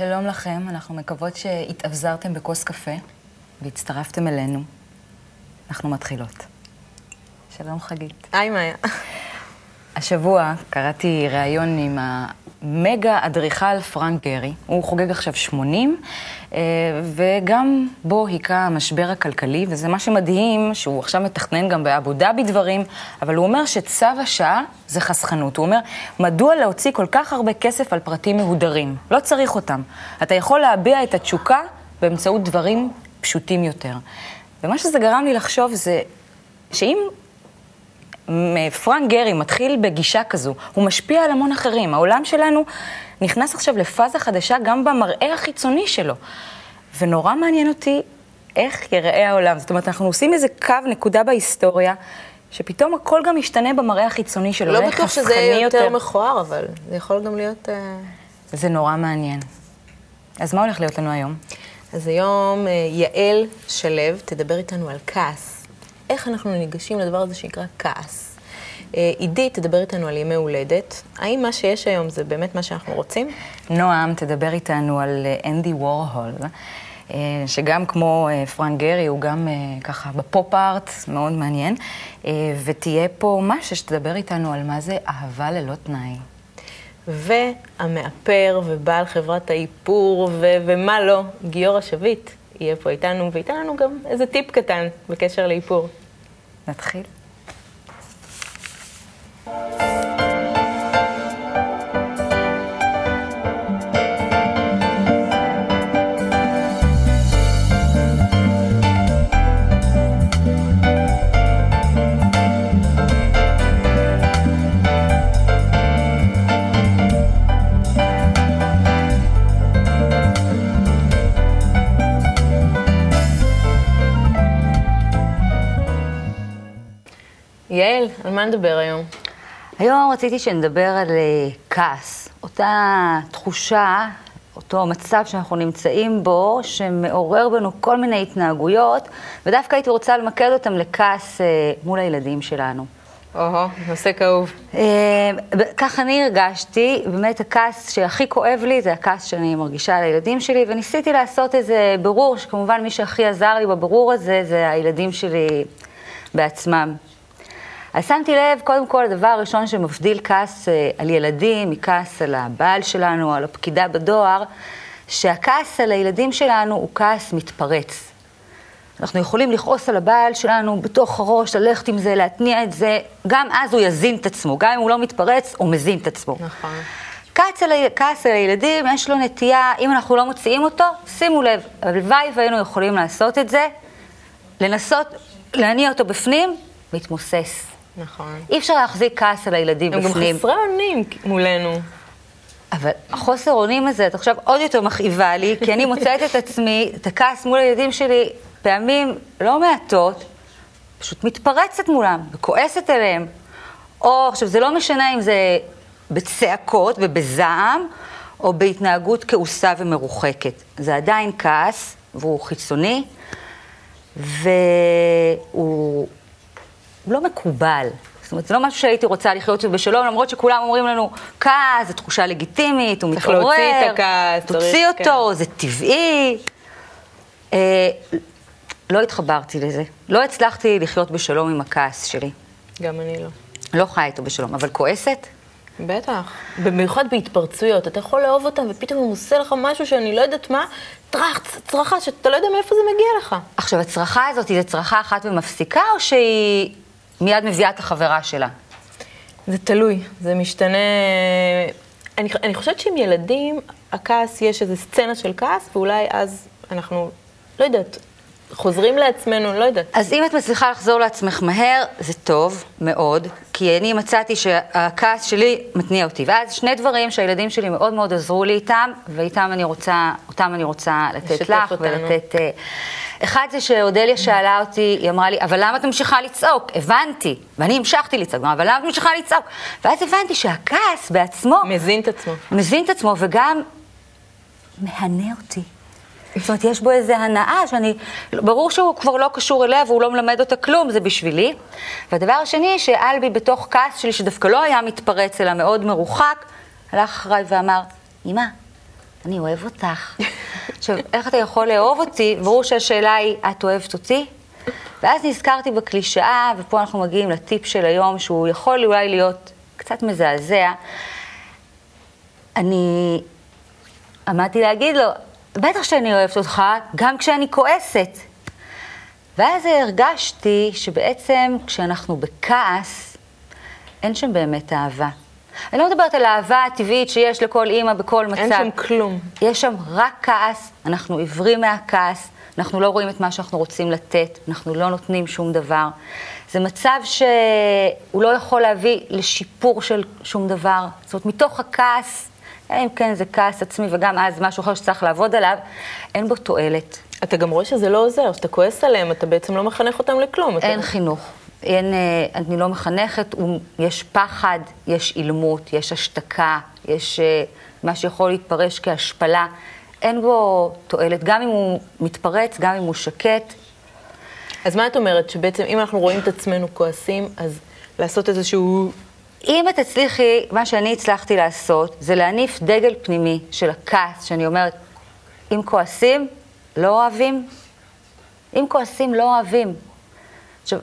שלום לכם, אנחנו מקוות שהתאבזרתם בכוס קפה והצטרפתם אלינו. אנחנו מתחילות. שלום חגית. היי מאיה. השבוע קראתי ראיון עם המגה אדריכל פרנק גרי. הוא חוגג עכשיו 80, אה, וגם בו היכה המשבר הכלכלי, וזה מה שמדהים, שהוא עכשיו מתכנן גם באבו דאבי דברים, אבל הוא אומר שצו השעה זה חסכנות. הוא אומר, מדוע להוציא כל כך הרבה כסף על פרטים מהודרים? לא צריך אותם. אתה יכול להביע את התשוקה באמצעות דברים פשוטים יותר. ומה שזה גרם לי לחשוב זה שאם פרנק גרי מתחיל בגישה כזו, הוא משפיע על המון אחרים. העולם שלנו נכנס עכשיו לפאזה חדשה גם במראה החיצוני שלו. ונורא מעניין אותי איך יראה העולם. זאת אומרת, אנחנו עושים איזה קו, נקודה בהיסטוריה, שפתאום הכל גם משתנה במראה החיצוני שלו. לא בטוח שזה יהיה יותר, יותר מכוער, אבל זה יכול גם להיות... Uh... זה נורא מעניין. אז מה הולך להיות לנו היום? אז היום uh, יעל שלו תדבר איתנו על כעס. איך אנחנו ניגשים לדבר הזה שנקרא כעס. אה, עידית תדבר איתנו על ימי הולדת. האם מה שיש היום זה באמת מה שאנחנו רוצים? נועם תדבר איתנו על אה, אנדי וורהול, אה, שגם כמו פרנק גרי, הוא גם ככה בפופ-ארט, מאוד מעניין. ותהיה פה משה שתדבר איתנו על מה זה אהבה ללא תנאי. והמאפר ובעל חברת האיפור ו- ומה לא, גיורא שביט, יהיה פה איתנו, וייתן לנו גם איזה טיפ קטן בקשר לאיפור. נתחיל. יעל, על מה נדבר היום? היום רציתי שנדבר על אה, כעס, אותה תחושה, אותו מצב שאנחנו נמצאים בו, שמעורר בנו כל מיני התנהגויות, ודווקא הייתי רוצה למקד אותם לכעס אה, מול הילדים שלנו. או-הו, נושא כאוב. אה, כך אני הרגשתי, באמת הכעס שהכי כואב לי זה הכעס שאני מרגישה על הילדים שלי, וניסיתי לעשות איזה ברור, שכמובן מי שהכי עזר לי בברור הזה זה הילדים שלי בעצמם. אז שמתי לב, קודם כל, הדבר הראשון שמבדיל כעס אה, על ילדים מכעס על הבעל שלנו, על הפקידה בדואר, שהכעס על הילדים שלנו הוא כעס מתפרץ. אנחנו יכולים לכעוס על הבעל שלנו בתוך הראש, ללכת עם זה, להתניע את זה, גם אז הוא יזין את עצמו, גם אם הוא לא מתפרץ, הוא מזין את עצמו. נכון. כעס על, כעס על הילדים, יש לו נטייה, אם אנחנו לא מוציאים אותו, שימו לב, הלוואי והיינו יכולים לעשות את זה, לנסות להניע אותו בפנים, מתמוסס. נכון. אי אפשר להחזיק כעס על הילדים הם בפנים. הם גם חסרי אונים מולנו. אבל החוסר אונים הזה, את עכשיו עוד יותר מכאיבה לי, כי אני מוצאת את עצמי, את הכעס מול הילדים שלי, פעמים לא מעטות, פשוט מתפרצת מולם וכועסת עליהם. או, עכשיו, זה לא משנה אם זה בצעקות ובזעם, או בהתנהגות כעוסה ומרוחקת. זה עדיין כעס, והוא חיצוני, והוא לא מקובל. זאת אומרת, זה לא משהו שהייתי רוצה לחיות בשלום, למרות שכולם אומרים לנו, כעס, זו תחושה לגיטימית, הוא מתעורר. צריך להוציא את הכעס. תוציא אותו, כן. זה טבעי. אה, לא התחברתי לזה. לא הצלחתי לחיות בשלום עם הכעס שלי. גם אני לא. לא חיה איתו בשלום, אבל כועסת? בטח. במיוחד בהתפרצויות. אתה יכול לאהוב אותם, ופתאום הוא עושה לך משהו שאני לא יודעת מה, טראח, צרחה, שאתה לא יודע מאיפה זה מגיע לך. עכשיו, הצרחה הזאת, היא צרחה אחת ומפסיקה, או שהיא מיד מביאה את החברה שלה? זה תלוי, זה משתנה. אני, אני חושבת שעם ילדים, הכעס, יש איזו סצנה של כעס, ואולי אז אנחנו, לא יודעת, חוזרים לעצמנו, לא יודעת. אז אם את מצליחה לחזור לעצמך מהר, זה טוב מאוד, כי אני מצאתי שהכעס שלי מתניע אותי. ואז שני דברים שהילדים שלי מאוד מאוד עזרו לי איתם, ואיתם אני רוצה, אותם אני רוצה לתת לך אותנו. ולתת... אה, אחד זה שאודליה שאלה אותי, היא אמרה לי, אבל למה את ממשיכה לצעוק? הבנתי, ואני המשכתי לצעוק, אבל למה את ממשיכה לצעוק? ואז הבנתי שהכעס בעצמו... מזין את עצמו. מזין את עצמו, וגם מהנה אותי. זאת אומרת, יש בו איזו הנאה שאני, ברור שהוא כבר לא קשור אליה והוא לא מלמד אותה כלום, זה בשבילי. והדבר השני, שאלבי בתוך כעס שלי, שדווקא לא היה מתפרץ, אלא מאוד מרוחק, הלך אחריי ואמר, אמא, אני אוהב אותך. עכשיו, איך אתה יכול לאהוב אותי? ברור שהשאלה היא, את אוהבת אותי? ואז נזכרתי בקלישאה, ופה אנחנו מגיעים לטיפ של היום, שהוא יכול אולי להיות קצת מזעזע. אני עמדתי להגיד לו, בטח שאני אוהבת אותך, גם כשאני כועסת. ואז הרגשתי שבעצם כשאנחנו בכעס, אין שם באמת אהבה. אני לא מדברת על האהבה הטבעית שיש לכל אימא בכל מצב. אין שם כלום. יש שם רק כעס, אנחנו עיוורים מהכעס, אנחנו לא רואים את מה שאנחנו רוצים לתת, אנחנו לא נותנים שום דבר. זה מצב שהוא לא יכול להביא לשיפור של שום דבר. זאת אומרת, מתוך הכעס, אם כן זה כעס עצמי וגם אז משהו אחר שצריך לעבוד עליו, אין בו תועלת. אתה גם רואה שזה לא עוזר, שאתה כועס עליהם, אתה בעצם לא מחנך אותם לכלום. אין אתה... חינוך. אין, אה, אני לא מחנכת, יש פחד, יש אילמות, יש השתקה, יש אה, מה שיכול להתפרש כהשפלה. אין בו תועלת, גם אם הוא מתפרץ, גם אם הוא שקט. אז מה את אומרת, שבעצם אם אנחנו רואים את עצמנו כועסים, אז לעשות איזשהו... אם את תצליחי, מה שאני הצלחתי לעשות, זה להניף דגל פנימי של הכעס, שאני אומרת, אם כועסים, לא אוהבים. אם כועסים, לא אוהבים. עכשיו,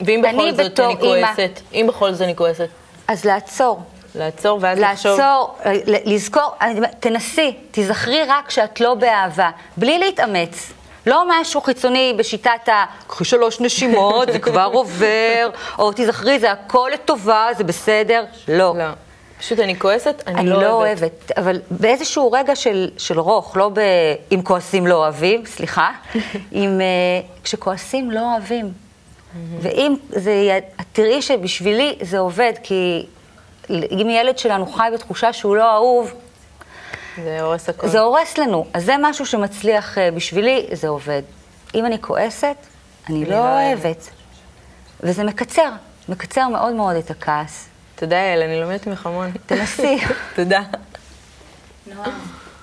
ואם בכל זאת אני כועסת? אם בכל זאת אני כועסת? אז לעצור. לעצור ואז לחשוב? לעצור, לזכור, תנסי, תזכרי רק שאת לא באהבה, בלי להתאמץ. לא משהו חיצוני בשיטת ה... קחי שלוש נשימות, זה כבר עובר, או תזכרי, זה הכל לטובה, זה בסדר. לא. לא. פשוט אני כועסת, אני, אני לא, לא אוהבת. אוהבת. אבל באיזשהו רגע של, של רוך, לא ב... אם כועסים לא אוהבים, סליחה, אם... uh, כשכועסים לא אוהבים. ואם זה... תראי שבשבילי זה עובד, כי אם ילד שלנו חי בתחושה שהוא לא אהוב, זה הורס הכול. זה הורס לנו. אז זה משהו שמצליח uh, בשבילי, זה עובד. אם אני כועסת, אני, לא, לא אוהבת. וזה מקצר, מקצר מאוד מאוד את הכעס. תודה, יעל, אני לומדת ממך המון. תנסי. תודה. נועה,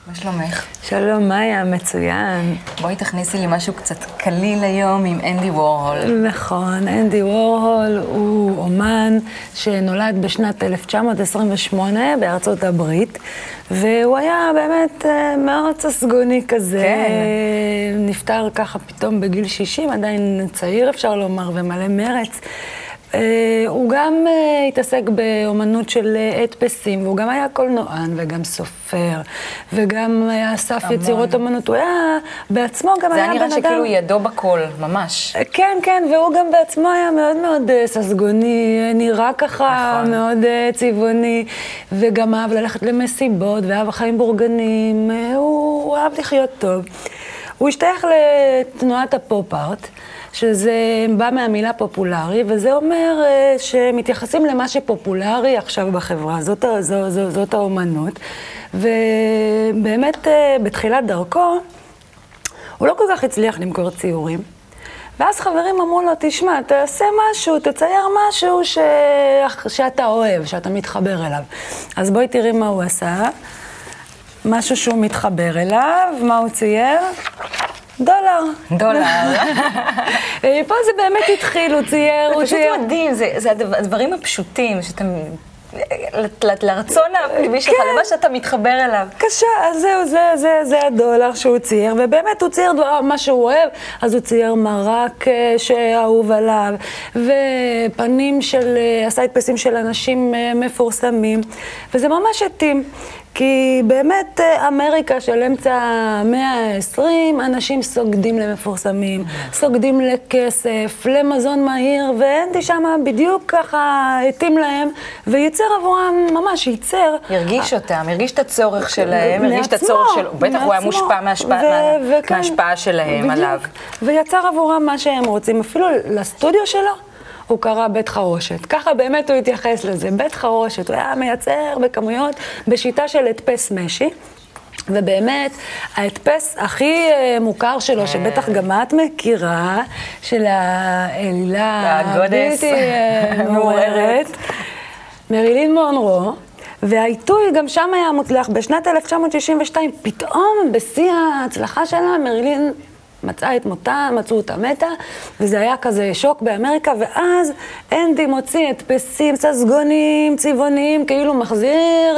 מה שלומך? שלום, מאיה, מצוין. בואי תכניסי לי משהו קצת קליל היום עם אנדי וורהול. נכון, אנדי וורהול הוא אומן שנולד בשנת 1928 בארצות הברית, והוא היה באמת אה, מאוד ססגוני כזה. כן. נפטר ככה פתאום בגיל 60, עדיין צעיר אפשר לומר, ומלא מרץ. Uh, הוא גם uh, התעסק באומנות של uh, הדפסים, והוא גם היה קולנוען וגם סופר, וגם היה אסף יצירות אומנות. הוא היה בעצמו גם היה בן אדם... זה היה נראה שכאילו ידו בכל, ממש. כן, כן, והוא גם בעצמו היה מאוד מאוד ססגוני, נראה ככה נכון. מאוד צבעוני, וגם אהב ללכת למסיבות, ואהב חיים בורגנים, הוא, הוא אהב לחיות טוב. הוא השתייך לתנועת הפופ-ארט. שזה בא מהמילה פופולרי, וזה אומר uh, שמתייחסים למה שפופולרי עכשיו בחברה, זאת, זאת, זאת, זאת האומנות. ובאמת, uh, בתחילת דרכו, הוא לא כל כך הצליח למכור ציורים. ואז חברים אמרו לו, תשמע, תעשה משהו, תצייר משהו ש... שאתה אוהב, שאתה מתחבר אליו. אז בואי תראי מה הוא עשה. משהו שהוא מתחבר אליו, מה הוא צייר? דולר. דולר. פה זה באמת התחיל, הוא צייר, הוא צייר. זה פשוט מדהים, זה, זה הדברים הפשוטים, שאתה... לרצון הפנימי שלך, כן. למה שאתה מתחבר אליו. קשה, אז זהו, זה, זה, זה הדולר שהוא צייר, ובאמת הוא צייר דבר, מה שהוא אוהב, אז הוא צייר מרק אה, שאהוב עליו, ופנים של, אה, עשה הדפסים של אנשים אה, מפורסמים, וזה ממש התאים. כי באמת אה, אמריקה של אמצע המאה ה-20, אנשים סוגדים למפורסמים, סוגדים לכסף, למזון מהיר, ואנדי שמה בדיוק ככה התאים להם, וייצר עבורם, ממש ייצר. הרגיש אותם, הרגיש את הצורך שלהם, הרגיש את הצורך שלו, בטח הוא היה מושפע מההשפעה שלהם עליו. ויצר עבורם מה שהם רוצים, אפילו לסטודיו שלו. הוא קרא בית חרושת. ככה באמת הוא התייחס לזה, בית חרושת. הוא היה מייצר בכמויות בשיטה של הדפס משי. ובאמת, ההדפס הכי אה, מוכר שלו, שבטח גם את מכירה, של האלילה הבלתי אה, מעוררת, מרילין מונרו, והעיתוי גם שם היה מוצלח. בשנת 1962, פתאום, בשיא ההצלחה שלה, מרילין מצאה את מותה, מצאו אותה מתה, וזה היה כזה שוק באמריקה, ואז אנדי מוציא הדפסים ססגוניים, צבעוניים, כאילו מחזיר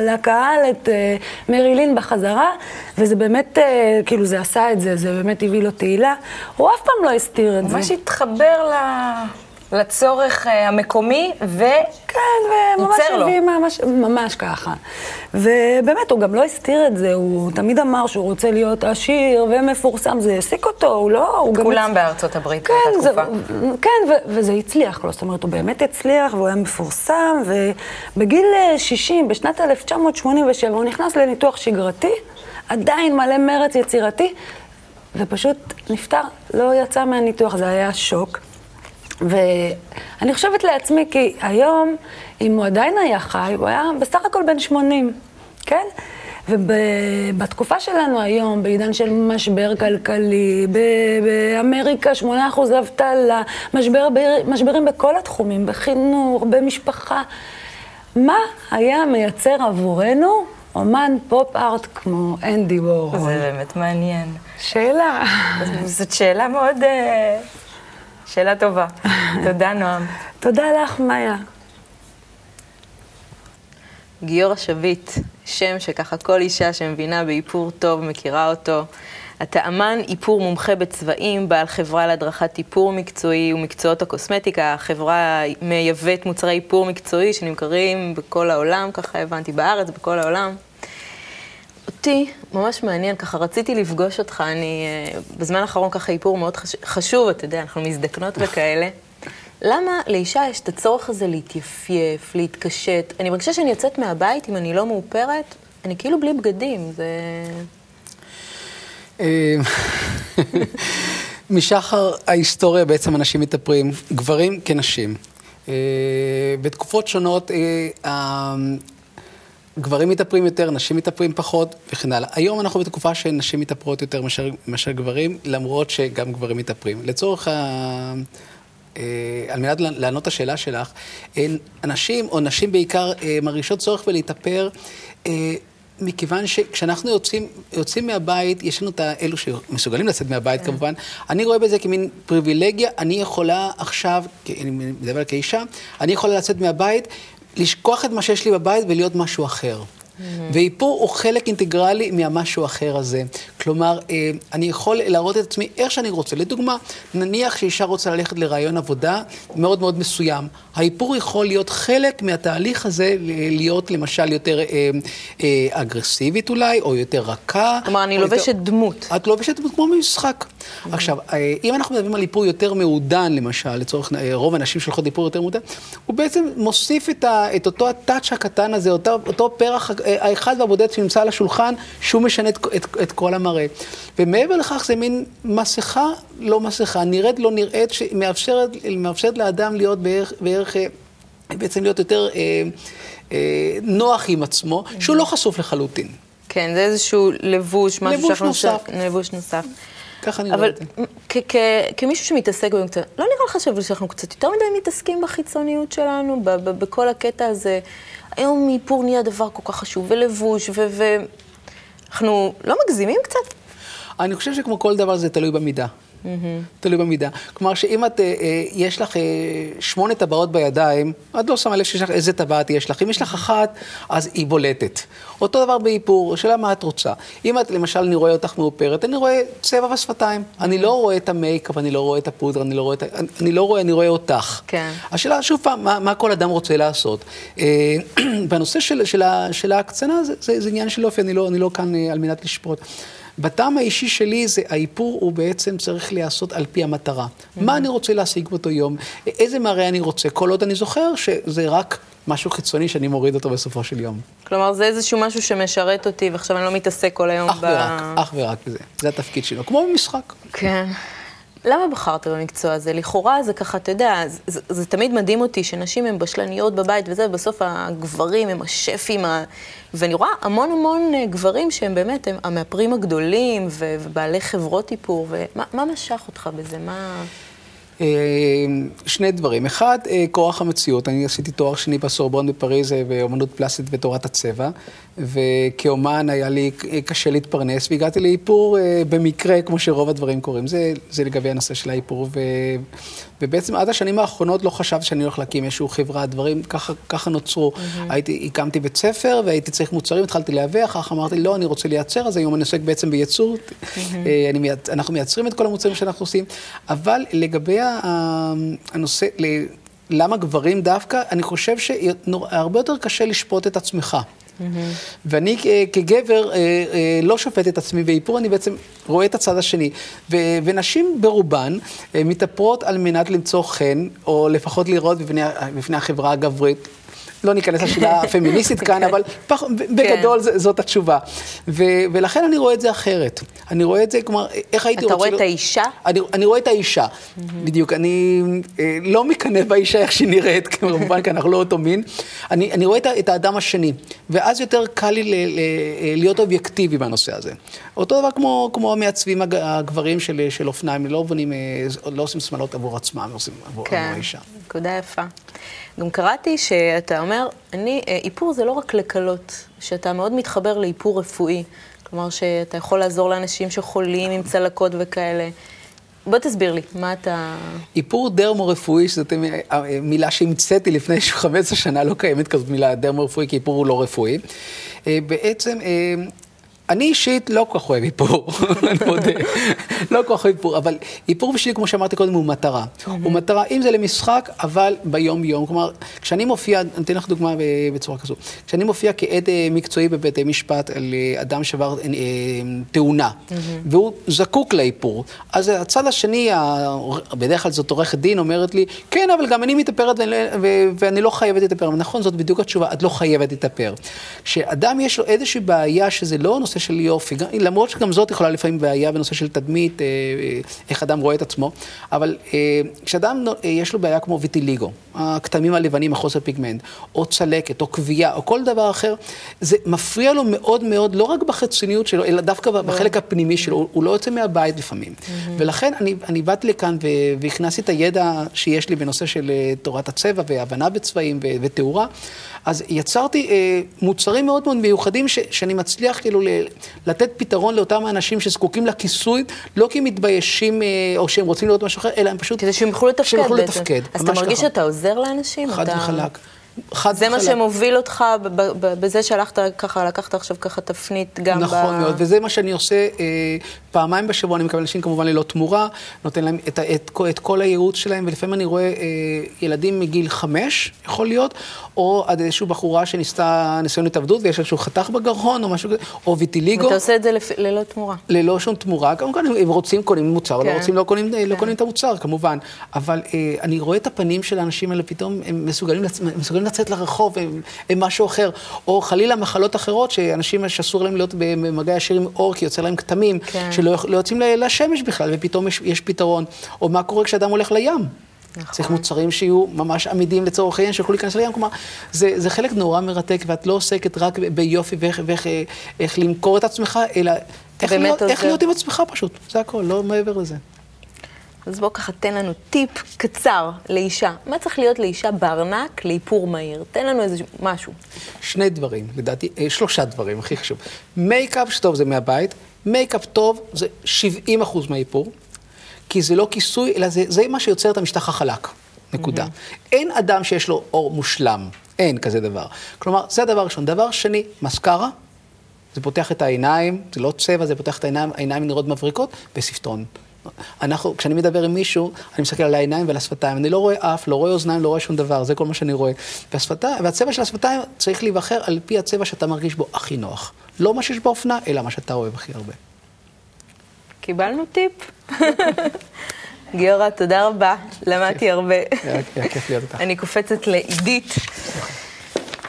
לקהל את אה, מרילין בחזרה, וזה באמת, אה, כאילו זה עשה את זה, זה באמת הביא לו תהילה. הוא אף פעם לא הסתיר את זה. ממש התחבר ל... לצורך אה, המקומי, ו... כן, וממש. הביא ממש, ממש ככה. ובאמת, הוא גם לא הסתיר את זה, הוא תמיד אמר שהוא רוצה להיות עשיר ומפורסם, זה העסיק אותו, הוא לא... הוא גם כולם בארצות הברית כן, באותה זה, תקופה. כן, ו- וזה הצליח לו, זאת אומרת, הוא באמת הצליח והוא היה מפורסם, ובגיל אה, 60, בשנת 1987, הוא נכנס לניתוח שגרתי, עדיין מלא מרץ יצירתי, ופשוט נפטר, לא יצא מהניתוח, זה היה שוק. ואני חושבת לעצמי, כי היום, אם הוא עדיין היה חי, הוא היה בסך הכל בן 80, כן? ובתקופה שלנו היום, בעידן של משבר כלכלי, באמריקה 8% אבטלה, משבר, משברים בכל התחומים, בחינוך, במשפחה, מה היה מייצר עבורנו אומן פופ-ארט כמו אנדי וורהול? זה באמת מעניין. שאלה. זאת שאלה מאוד... שאלה טובה. תודה, נועם. תודה לך, מאיה. גיורא שביט, שם שככה כל אישה שמבינה באיפור טוב מכירה אותו. אתה אמן איפור מומחה בצבעים, בעל חברה להדרכת איפור מקצועי ומקצועות הקוסמטיקה. החברה מייבאת מוצרי איפור מקצועי שנמכרים בכל העולם, ככה הבנתי, בארץ, בכל העולם. אותי ממש מעניין, ככה רציתי לפגוש אותך, אני אה, בזמן האחרון ככה איפור מאוד חש... חשוב, אתה יודע, אנחנו מזדקנות וכאלה. למה לאישה יש את הצורך הזה להתייפייף, להתקשט? אני מרגישה שאני יוצאת מהבית, אם אני לא מאופרת, אני כאילו בלי בגדים, זה... אה, משחר ההיסטוריה בעצם אנשים מתאפרים, גברים כנשים. אה, בתקופות שונות גברים מתאפרים יותר, נשים מתאפרים פחות וכן הלאה. היום אנחנו בתקופה שנשים מתאפרות יותר מאשר, מאשר גברים, למרות שגם גברים מתאפרים. לצורך ה... אה, על מנת לענות את השאלה שלך, אה, אנשים, או נשים בעיקר, אה, מרגישות צורך בלהתאפר. אה, מכיוון שכשאנחנו יוצאים, יוצאים מהבית, יש לנו את האלו שמסוגלים לצאת מהבית כמובן, אני רואה בזה כמין פריבילגיה, אני יכולה עכשיו, אני מדבר כאישה, אני יכולה לצאת מהבית, לשכוח את מה שיש לי בבית ולהיות משהו אחר. ואיפור הוא חלק אינטגרלי מהמשהו האחר הזה. כלומר, אה, אני יכול להראות את עצמי איך שאני רוצה. לדוגמה, נניח שאישה רוצה ללכת לרעיון עבודה מאוד מאוד מסוים. האיפור יכול להיות חלק מהתהליך הזה, להיות למשל יותר אה, אה, אגרסיבית אולי, או יותר רכה. כלומר, אני לובשת יותר... דמות. את לובשת דמות כמו במשחק. עכשיו, אה, אם אנחנו מדברים על איפור יותר מעודן, למשל, לצורך רוב הנשים שהולכות איפור יותר מעודן, הוא בעצם מוסיף את, ה, את אותו הטאץ' הקטן הזה, אותו, אותו פרח האחד והבודד שנמצא על השולחן, שהוא משנה את, את, את כל המראה. ומעבר לכך זה מין מסכה, לא מסכה, נראית לא נראית, שמאפשרת מאפשרת לאדם להיות בערך, בערך בעצם להיות יותר אה, אה, נוח עם עצמו, שהוא לא חשוף לחלוטין. כן, זה איזשהו לבוש, משהו לבוש. נוסף. לבוש נוסף. ככה אני רואה אבל את זה. כ- כמישהו שמתעסק במקצוע, לא נראה לך שאבל שאנחנו קצת יותר מדי מתעסקים בחיצוניות שלנו, בכל הקטע הזה? היום איפור נהיה דבר כל כך חשוב, ולבוש, ואנחנו לא מגזימים קצת? אני חושב שכמו כל דבר זה תלוי במידה. תלוי במידה. כלומר שאם את, אה, אה, יש לך אה, שמונה טבעות בידיים, את לא שמה לב שיש לך איזה טבעת יש לך. אם יש לך אחת, אז היא בולטת. אותו דבר באיפור, השאלה מה את רוצה. אם את, למשל, אני רואה אותך מאופרת, אני רואה צבע בשפתיים. אני לא רואה את המייקאפ, אני לא רואה את הפודרה, אני לא רואה את. אני- אני לא רואה, אני רואה אותך. כן. השאלה, שוב פעם, מה, מה כל אדם רוצה לעשות? אה, בנושא של, של, ה- של ההקצנה, זה, זה, זה עניין של אופי, אני לא, אני לא כאן אה, על מנת לשפוט. בטעם האישי שלי, זה האיפור הוא בעצם צריך להיעשות על פי המטרה. מה אני רוצה להשיג באותו יום? איזה מראה אני רוצה? כל עוד אני זוכר שזה רק משהו חיצוני שאני מוריד אותו בסופו של יום. כלומר, זה איזשהו משהו שמשרת אותי, ועכשיו אני לא מתעסק כל היום אך ורק, אך ורק בזה. זה התפקיד שלו, כמו במשחק. כן. למה בחרת במקצוע הזה? לכאורה זה ככה, אתה יודע, זה, זה, זה תמיד מדהים אותי שנשים הן בשלניות בבית וזה, ובסוף הגברים הם השפים, ה... ואני רואה המון המון אה, גברים שהם באמת, הם המאפרים הגדולים ובעלי חברות איפור, ומה מה משך אותך בזה? מה... אה, שני דברים. אחד, אה, כורח המציאות. אני עשיתי תואר שני בסורבון בפריז אה, באמנות פלסטית ותורת הצבע, וכאומן היה לי קשה להתפרנס, והגעתי לאיפור במקרה, כמו שרוב הדברים קורים. זה, זה לגבי הנושא של האיפור, ו, ובעצם עד השנים האחרונות לא חשבתי שאני הולך להקים איזושהי חברה, דברים ככה, ככה נוצרו. Mm-hmm. הייתי, הקמתי בית ספר והייתי צריך מוצרים, התחלתי לייבא, אחר כך אמרתי, לא, אני רוצה לייצר, אז היום אני עוסק בעצם בייצור. Mm-hmm. אני, אנחנו מייצרים את כל המוצרים שאנחנו עושים, אבל לגבי הנושא, למה גברים דווקא, אני חושב שהרבה יותר קשה לשפוט את עצמך. Mm-hmm. ואני כגבר אה, אה, לא שופט את עצמי באיפור, אני בעצם רואה את הצד השני. ו- ונשים ברובן אה, מתאפרות על מנת למצוא חן, או לפחות לראות בפני, בפני החברה הגברית. לא ניכנס לשאלה הפמיניסטית כאן, אבל פח, בגדול כן. זאת התשובה. ו, ולכן אני רואה את זה אחרת. אני רואה את זה, כלומר, איך הייתי רוצה... אתה רואה את האישה? אני, אני רואה את האישה. בדיוק. אני אה, לא מקנא באישה איך שהיא נראית, כמובן, כי אנחנו לא אותו מין. אני, אני רואה את, את האדם השני, ואז יותר קל לי ל, ל, אה, להיות אובייקטיבי בנושא הזה. אותו דבר כמו, כמו המעצבים הגברים של, של אופניים, לא בונים, אה, לא עושים שמלות עבור עצמם, עושים עבור, כן, עבור האישה. כן, נקודה יפה. גם קראתי שאתה אומר, אני, אה, איפור זה לא רק לקלות, שאתה מאוד מתחבר לאיפור רפואי. כלומר, שאתה יכול לעזור לאנשים שחולים עם צלקות וכאלה. בוא תסביר לי, מה אתה... איפור דרמו-רפואי, שזאת מילה שהמצאתי לפני 15 שנה, לא קיימת כזאת מילה דרמו-רפואי, כי איפור הוא לא רפואי. אה, בעצם אה, אני אישית לא כל כך אוהב איפור, אני מודה. לא כל כך אוהב איפור, אבל איפור בשבילי, כמו שאמרתי קודם, הוא מטרה. הוא מטרה, אם זה למשחק, אבל ביום-יום. כלומר, כשאני מופיע, אני אתן לך דוגמה בצורה כזו. כשאני מופיע כעד אה, מקצועי בבתי משפט על אה, אדם שעבר אה, תאונה, והוא זקוק לאיפור, אז הצד השני, בדרך כלל זאת עורכת דין, אומרת לי, כן, אבל גם אני מתאפרת ואני לא חייבת להתאפר. נכון, זאת בדיוק התשובה, את לא חייבת להתאפר. כשאדם יש לו איזושהי בעיה שזה לא נושא של יופי, למרות שגם זאת יכולה לפעמים בעיה בנושא של תדמית, אה, אה, איך אדם רואה את עצמו, אבל אה, כשאדם יש לו בעיה כמו ויטיליגו, הכתמים הלבנים, החוסר פיגמנט, או צלקת, או כוויה, או כל דבר אחר, זה מפריע לו מאוד מאוד, לא רק בחיצוניות שלו, אלא דווקא בחלק הפנימי שלו, הוא לא יוצא מהבית לפעמים. ולכן אני, אני באתי לכאן והכנסתי את הידע שיש לי בנושא של תורת הצבע והבנה בצבעים ותאורה. אז יצרתי אה, מוצרים מאוד מאוד מיוחדים ש, שאני מצליח כאילו לתת פתרון לאותם האנשים שזקוקים לכיסוי, לא כי הם מתביישים אה, או שהם רוצים לראות משהו אחר, אלא הם פשוט... כדי שהם יוכלו לתפקד בעצם. לתפקד, אז אתה מרגיש. שאתה עוזר לאנשים? חד. וחלק. חד זה וחלק. מה שמוביל אותך בזה שהלכת ככה, לקחת עכשיו ככה תפנית גם נכון ב... נכון מאוד, וזה מה שאני עושה אה, פעמיים בשבוע, אני מקבל אנשים כמובן ללא תמורה, נותן להם את, את, את, את כל הייעוץ שלהם, ולפעמים אני רואה אה, ילדים מגיל חמש, יכול להיות, או עד איזושהי בחורה שניסתה ניסיון התאבדות ויש איזשהו חתך בגרון או משהו כזה, או ויטיליגו. ואתה עושה את זה לפ... ללא תמורה. ללא שום תמורה, כמובן אם רוצים קונים מוצר, לא כן. לא רוצים לא קונים, לא כן. לא קונים את המוצר כמובן, אבל אה, אני רואה את הפנים של האנשים האלה, פתאום הם מסוגלים, לצ... מסוגלים לצאת לרחוב, הם, הם משהו אחר, או חלילה מחלות אחרות שאנשים שאסור להם להיות במגע ישיר עם אור כי יוצא להם כתמים, כן. שלא לא יוצאים לשמש בכלל ופתאום יש, יש פתרון, או מה קורה כשאדם הולך לים. נכון. צריך מוצרים שיהיו ממש עמידים לצורך העניין, שיוכלו להיכנס לים. כלומר, זה, זה חלק נורא מרתק, ואת לא עוסקת רק ביופי ואיך, ואיך איך למכור את עצמך, אלא איך להיות, איך להיות עם עצמך פשוט. זה הכל, לא מעבר לזה. אז בוא ככה, תן לנו טיפ קצר לאישה. מה צריך להיות לאישה בארנק לאיפור מהיר? תן לנו איזה משהו. שני דברים, לדעתי, אה, שלושה דברים, הכי חשוב. מייקאפ טוב זה מהבית, מייקאפ טוב זה 70 אחוז מהאיפור. כי זה לא כיסוי, אלא זה, זה מה שיוצר את המשטח החלק. נקודה. Mm-hmm. אין אדם שיש לו עור מושלם, אין כזה דבר. כלומר, זה הדבר הראשון. דבר שני, מסקרה, זה פותח את העיניים, זה לא צבע, זה פותח את העיניים, העיניים נראות מבריקות, וספטון. אנחנו, כשאני מדבר עם מישהו, אני מסתכל על העיניים ועל השפתיים. אני לא רואה אף, לא רואה אוזניים, לא רואה שום דבר, זה כל מה שאני רואה. והשפתיים, והצבע של השפתיים צריך להיבחר על פי הצבע שאתה מרגיש בו הכי נוח. לא מה שיש באופנה, אלא מה שאתה אוהב הכי הרבה. קיבלנו טיפ. גיורא, תודה רבה, למדתי הרבה. היה כיף להיות איתך. אני קופצת לעידית.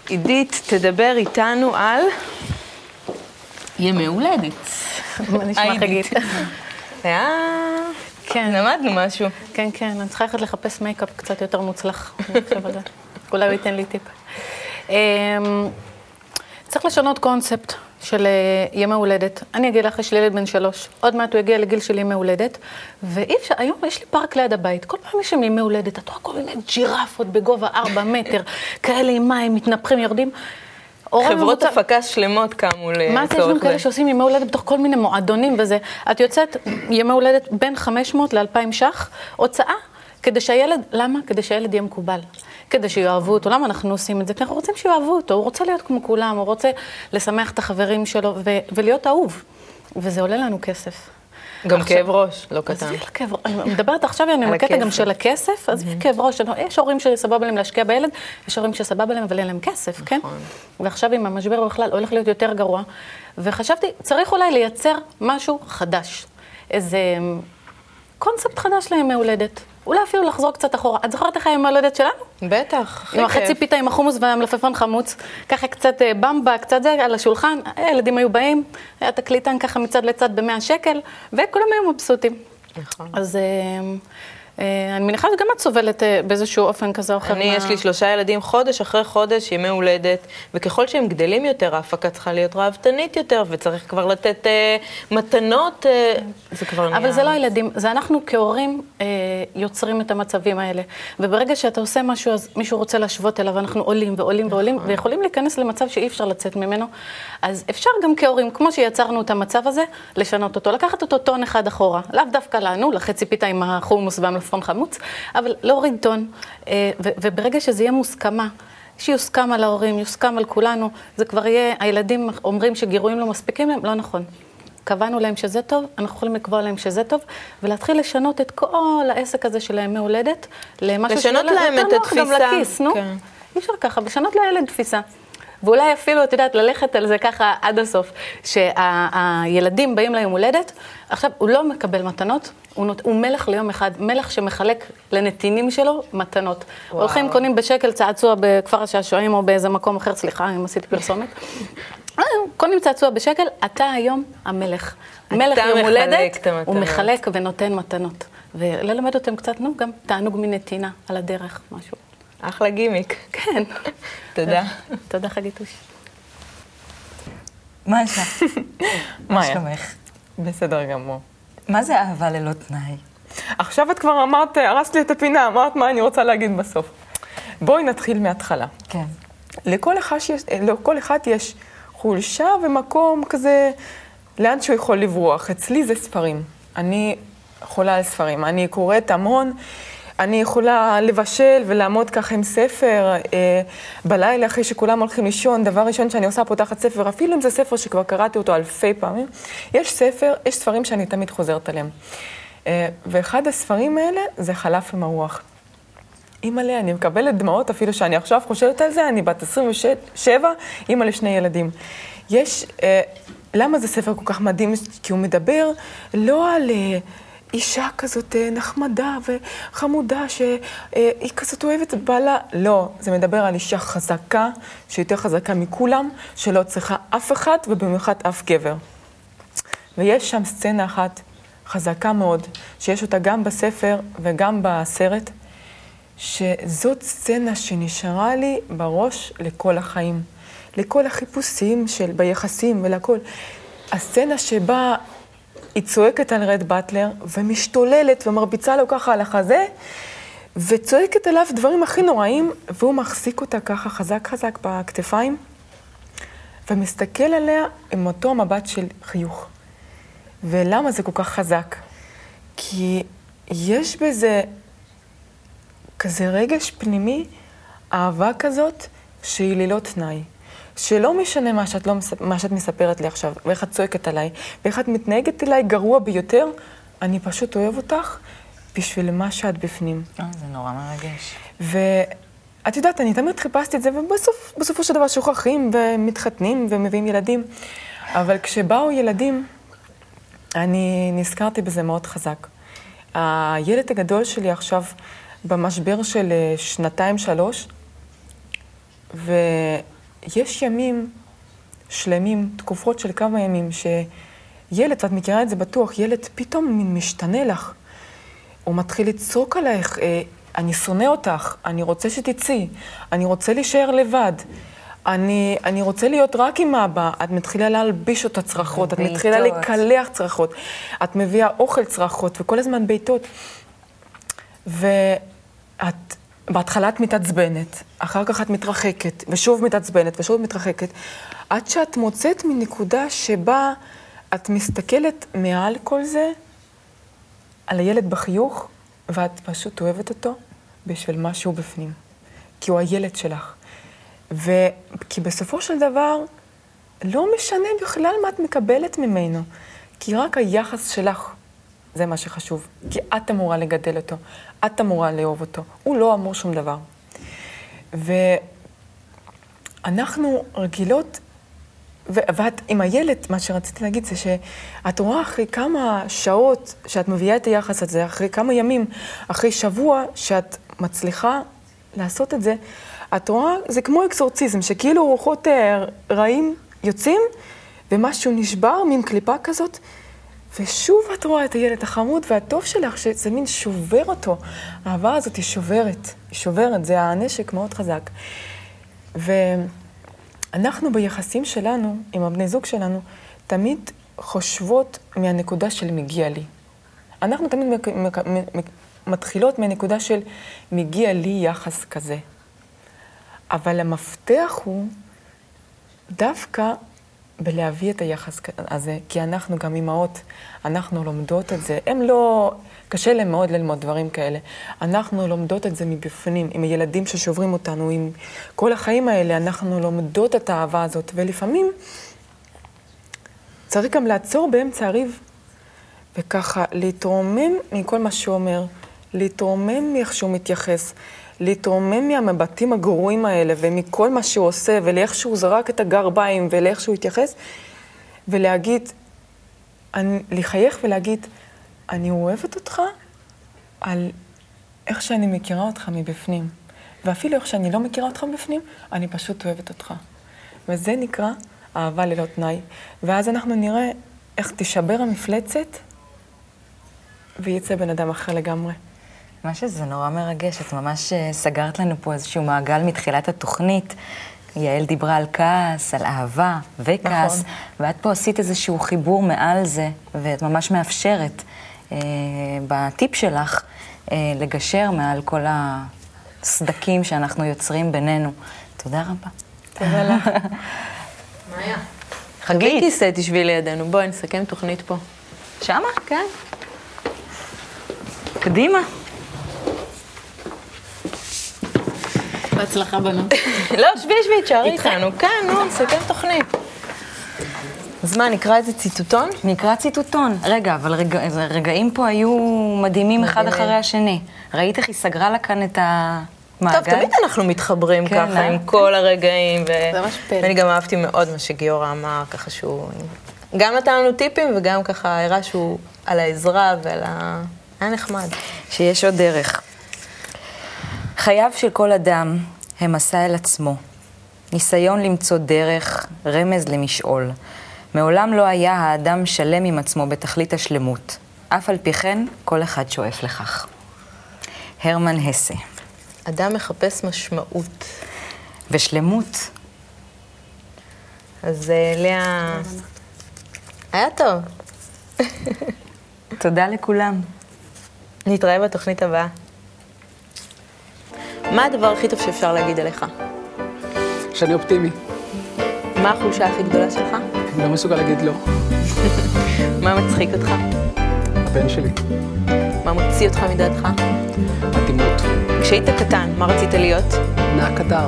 עידית, תדבר איתנו על ימי הולדת. מה נשמע חגית? היה... כן. למדנו משהו. כן, כן, אני צריכה ללכת לחפש מייקאפ קצת יותר מוצלח. אולי הוא ייתן לי טיפ. אמ, צריך לשנות קונספט. של אה, ימי הולדת. אני אגיד לך, יש לי ילד בן שלוש, עוד מעט הוא יגיע לגיל של ימי הולדת, ואי אפשר, היום יש לי פארק ליד הבית, כל פעם יש שם ימי הולדת, את רואה כל מיני ג'ירפות בגובה ארבע מטר, כאלה עם מים, מתנפחים, יורדים. חברות הפקה שלמות קמו לצורך מה זה, יש גם כאלה שעושים ימי הולדת בתוך כל מיני מועדונים וזה. את יוצאת ימי הולדת בין 500 ל-2,000 ש"ח, הוצאה, כדי שהילד, למה? כדי שהילד יהיה מקובל. כדי שיאהבו אותו. למה אנחנו עושים את זה? כי אנחנו רוצים שיאהבו אותו. הוא רוצה להיות כמו כולם, הוא רוצה לשמח את החברים שלו ו- ולהיות אהוב. וזה עולה לנו כסף. גם עכשיו- כאב ראש, לא קטן. עזבי כאב ראש, אני מדברת עכשיו אני על בקטע גם. של הכסף, אז כאב ראש, יש הורים שסבבה להם להשקיע בילד, יש הורים שסבבה להם אבל אין להם כסף, כן? ועכשיו עם המשבר בכלל הולך להיות יותר גרוע, וחשבתי, צריך אולי לייצר משהו חדש, איזה קונספט חדש לימי הולדת. אולי אפילו לחזור קצת אחורה. את זוכרת איך היה ימי הולדת שלנו? בטח, עם החצי. פיתה עם החומוס והמלפפון חמוץ, ככה קצת אה, במבה, קצת זה, על השולחן, הילדים היו באים, היה תקליטן ככה מצד לצד ב-100 שקל, וכולם היו מבסוטים. נכון. אז אה, אה, אני מניחה שגם את סובלת אה, באיזשהו אופן כזה או אחר. אני, מה- יש לי שלושה ילדים, חודש אחרי חודש, ימי הולדת, וככל שהם גדלים יותר, ההפקה צריכה להיות ראוותנית יותר, וצריך כבר לתת אה, מתנות, אה, זה כבר נהיה... אבל זה לא הילדים, זה אנחנו כהורים אה, יוצרים את המצבים האלה. וברגע שאתה עושה משהו, אז מישהו רוצה להשוות אליו, אנחנו עולים ועולים ועולים, נכון. ויכולים להיכנס למצב שאי אפשר לצאת ממנו. אז אפשר גם כהורים, כמו שיצרנו את המצב הזה, לשנות אותו, לקחת אותו טון אחד אחורה. לאו דווקא לנו, לחצי פיתה עם החומוס והמלפפון חמוץ, אבל להוריד טון. אה, וברגע שזה יהיה מוסכמה, שיוסכם על ההורים, יוסכם על כולנו, זה כבר יהיה, הילדים אומרים שגירויים לא מספיקים להם, לא נכון. קבענו להם שזה טוב, אנחנו יכולים לקבוע להם שזה טוב, ולהתחיל לשנות את כל העסק הזה של הימי הולדת למשהו לשנות שיהיה להם יותר את נוח גם לכיס, נו. כן. אי אפשר ככה, לשנות לילד תפיסה. ואולי אפילו, את יודעת, ללכת על זה ככה עד הסוף, שהילדים באים ליום הולדת, עכשיו, הוא לא מקבל מתנות, הוא, נות, הוא מלך ליום אחד, מלך שמחלק לנתינים שלו מתנות. וואו. הולכים, קונים בשקל צעצוע בכפר השעשועים או באיזה מקום אחר, סליחה, אם עשיתי פרסומת. אה, קונים צעצוע בשקל, אתה היום המלך. מלך יום הולדת. הוא מחלק ונותן מתנות. וללמד אותם קצת, נו, גם תענוג מנתינה על הדרך, משהו. אחלה גימיק. כן. תודה. תודה, חגיתוש. מה מאיה. שלומך? בסדר גמור. מה זה אהבה ללא תנאי? עכשיו את כבר אמרת, הרסת לי את הפינה, אמרת מה אני רוצה להגיד בסוף. בואי נתחיל מההתחלה. כן. לכל אחד יש, לכל אחד יש חולשה ומקום כזה, לאן שהוא יכול לברוח. אצלי זה ספרים. אני חולה על ספרים. אני קוראת המון. אני יכולה לבשל ולעמוד ככה עם ספר אה, בלילה אחרי שכולם הולכים לישון. דבר ראשון שאני עושה, פותחת ספר, אפילו אם זה ספר שכבר קראתי אותו אלפי פעמים. יש ספר, יש ספרים שאני תמיד חוזרת עליהם. אה, ואחד הספרים האלה זה חלף עם הרוח. אימא'לה, אני מקבלת דמעות אפילו שאני עכשיו חושבת על זה, אני בת 27, אימא לשני ילדים. יש, אה, למה זה ספר כל כך מדהים? כי הוא מדבר לא על אה, אישה כזאת אה, נחמדה וחמודה, שהיא כזאת אוהבת בעלה, לא, זה מדבר על אישה חזקה, שיותר חזקה מכולם, שלא צריכה אף אחד, ובמיוחד אף גבר. ויש שם סצנה אחת חזקה מאוד, שיש אותה גם בספר וגם בסרט, שזאת סצנה שנשארה לי בראש לכל החיים. לכל החיפושים של, ביחסים ולכל. הסצנה שבה היא צועקת על רד באטלר ומשתוללת ומרביצה לו ככה על החזה, וצועקת עליו דברים הכי נוראים, והוא מחזיק אותה ככה חזק חזק בכתפיים, ומסתכל עליה עם אותו מבט של חיוך. ולמה זה כל כך חזק? כי יש בזה כזה רגש פנימי, אהבה כזאת, שהיא ללא תנאי. שלא משנה מה שאת, לא, מס- מה שאת מספרת לי עכשיו, ואיך את צועקת עליי, ואיך את מתנהגת אליי גרוע ביותר, אני פשוט אוהב אותך בשביל מה שאת בפנים. אה, זה נורא מרגש. ואת יודעת, אני תמיד חיפשתי את זה, ובסופו של דבר שוכחים ומתחתנים ומביאים ילדים. אבל כשבאו ילדים, אני נזכרתי בזה מאוד חזק. הילד הגדול שלי עכשיו במשבר של אה, שנתיים-שלוש, ויש ימים שלמים, תקופות של כמה ימים, שילד, ואת מכירה את זה בטוח, ילד פתאום משתנה לך. הוא מתחיל לצעוק עלייך, אה, אני שונא אותך, אני רוצה שתצאי, אני רוצה להישאר לבד. אני, אני רוצה להיות רק עם אבא. את מתחילה להלביש אותה צרחות, את מתחילה. לקלח צרחות, את מביאה אוכל צרחות, וכל הזמן בעיטות. ואת, בהתחלה את מתעצבנת, אחר כך את מתרחקת, ושוב מתעצבנת, ושוב מתרחקת, עד שאת מוצאת מנקודה שבה את מסתכלת מעל כל זה, על הילד בחיוך, ואת פשוט אוהבת אותו בשביל משהו בפנים. כי הוא הילד שלך. ו... כי בסופו של דבר, לא משנה בכלל מה את מקבלת ממנו, כי רק היחס שלך זה מה שחשוב. כי את אמורה לגדל אותו, את אמורה לאהוב אותו, הוא לא אמור שום דבר. ואנחנו רגילות, ו- ואת עם הילד, מה שרציתי להגיד זה שאת רואה אחרי כמה שעות שאת מביאה את היחס הזה, אחרי כמה ימים, אחרי שבוע שאת מצליחה לעשות את זה, את רואה, זה כמו אקסורציזם, שכאילו רוחות אה, רעים יוצאים, ומשהו נשבר, מין קליפה כזאת, ושוב את רואה את הילד החמוד והטוב שלך, שזה מין שובר אותו. האהבה הזאת היא שוברת, היא שוברת, זה הנשק מאוד חזק. ואנחנו ביחסים שלנו, עם הבני זוג שלנו, תמיד חושבות מהנקודה של מגיע לי. אנחנו תמיד מתחילות מהנקודה של מגיע לי יחס כזה. אבל המפתח הוא דווקא בלהביא את היחס הזה, כי אנחנו גם אימהות, אנחנו לומדות את זה. הם לא, קשה להם מאוד ללמוד דברים כאלה. אנחנו לומדות את זה מבפנים, עם הילדים ששוברים אותנו, עם כל החיים האלה, אנחנו לומדות את האהבה הזאת, ולפעמים צריך גם לעצור באמצע הריב, וככה להתרומם מכל מה שהוא אומר, להתרומם מאיך שהוא מתייחס, להתרומם מהמבטים הגרועים האלה ומכל מה שהוא עושה ולאיך שהוא זרק את הגרביים ולאיך שהוא התייחס, ולהגיד, אני, לחייך ולהגיד, אני אוהבת אותך על איך שאני מכירה אותך מבפנים. ואפילו איך שאני לא מכירה אותך מבפנים, אני פשוט אוהבת אותך. וזה נקרא אהבה ללא תנאי. ואז אנחנו נראה איך תישבר המפלצת ויצא בן אדם אחר לגמרי. מה שזה נורא מרגש, את ממש אה, סגרת לנו פה איזשהו מעגל מתחילת התוכנית. יעל דיברה על כעס, על אהבה וכעס, נכון. ואת פה עשית איזשהו חיבור מעל זה, ואת ממש מאפשרת אה, בטיפ שלך אה, לגשר מעל כל הסדקים שאנחנו יוצרים בינינו. תודה רבה. תודה לך. מאיה. חגית. כיסא תשבי לידינו, בואי נסכם תוכנית פה. שמה? כן. קדימה. בהצלחה בנות. לא, שבי, שבי, תשארי איתנו. כן, נו, נסכם תוכנית. אז מה, נקרא איזה ציטוטון? נקרא ציטוטון. רגע, אבל רגע, רגעים פה היו מדהימים אחד. אחרי השני. ראית איך היא סגרה לה כאן את המעגל? טוב, תמיד אנחנו מתחברים כן, ככה אה? עם כל הרגעים. ו- זה ממש פלא. ואני גם אהבתי מאוד מה שגיורא אמר, ככה שהוא גם נתן לנו טיפים וגם ככה הראה שהוא על העזרה ועל ה... היה נחמד. שיש עוד דרך. חייו של כל אדם הם מסע אל עצמו. ניסיון למצוא דרך, רמז למשעול. מעולם לא היה האדם שלם עם עצמו בתכלית השלמות. אף על פי כן, כל אחד שואף לכך. הרמן הסה. אדם מחפש משמעות. ושלמות, אז אה, לאה... היה טוב. תודה לכולם. נתראה בתוכנית הבאה. מה הדבר הכי טוב שאפשר להגיד עליך? שאני אופטימי. מה החולשה הכי גדולה שלך? אני לא מסוגל להגיד לא. מה מצחיק אותך? הבן שלי. מה מוציא אותך מדעתך? אטימות. כשהיית קטן, מה רצית להיות? נהג קטר.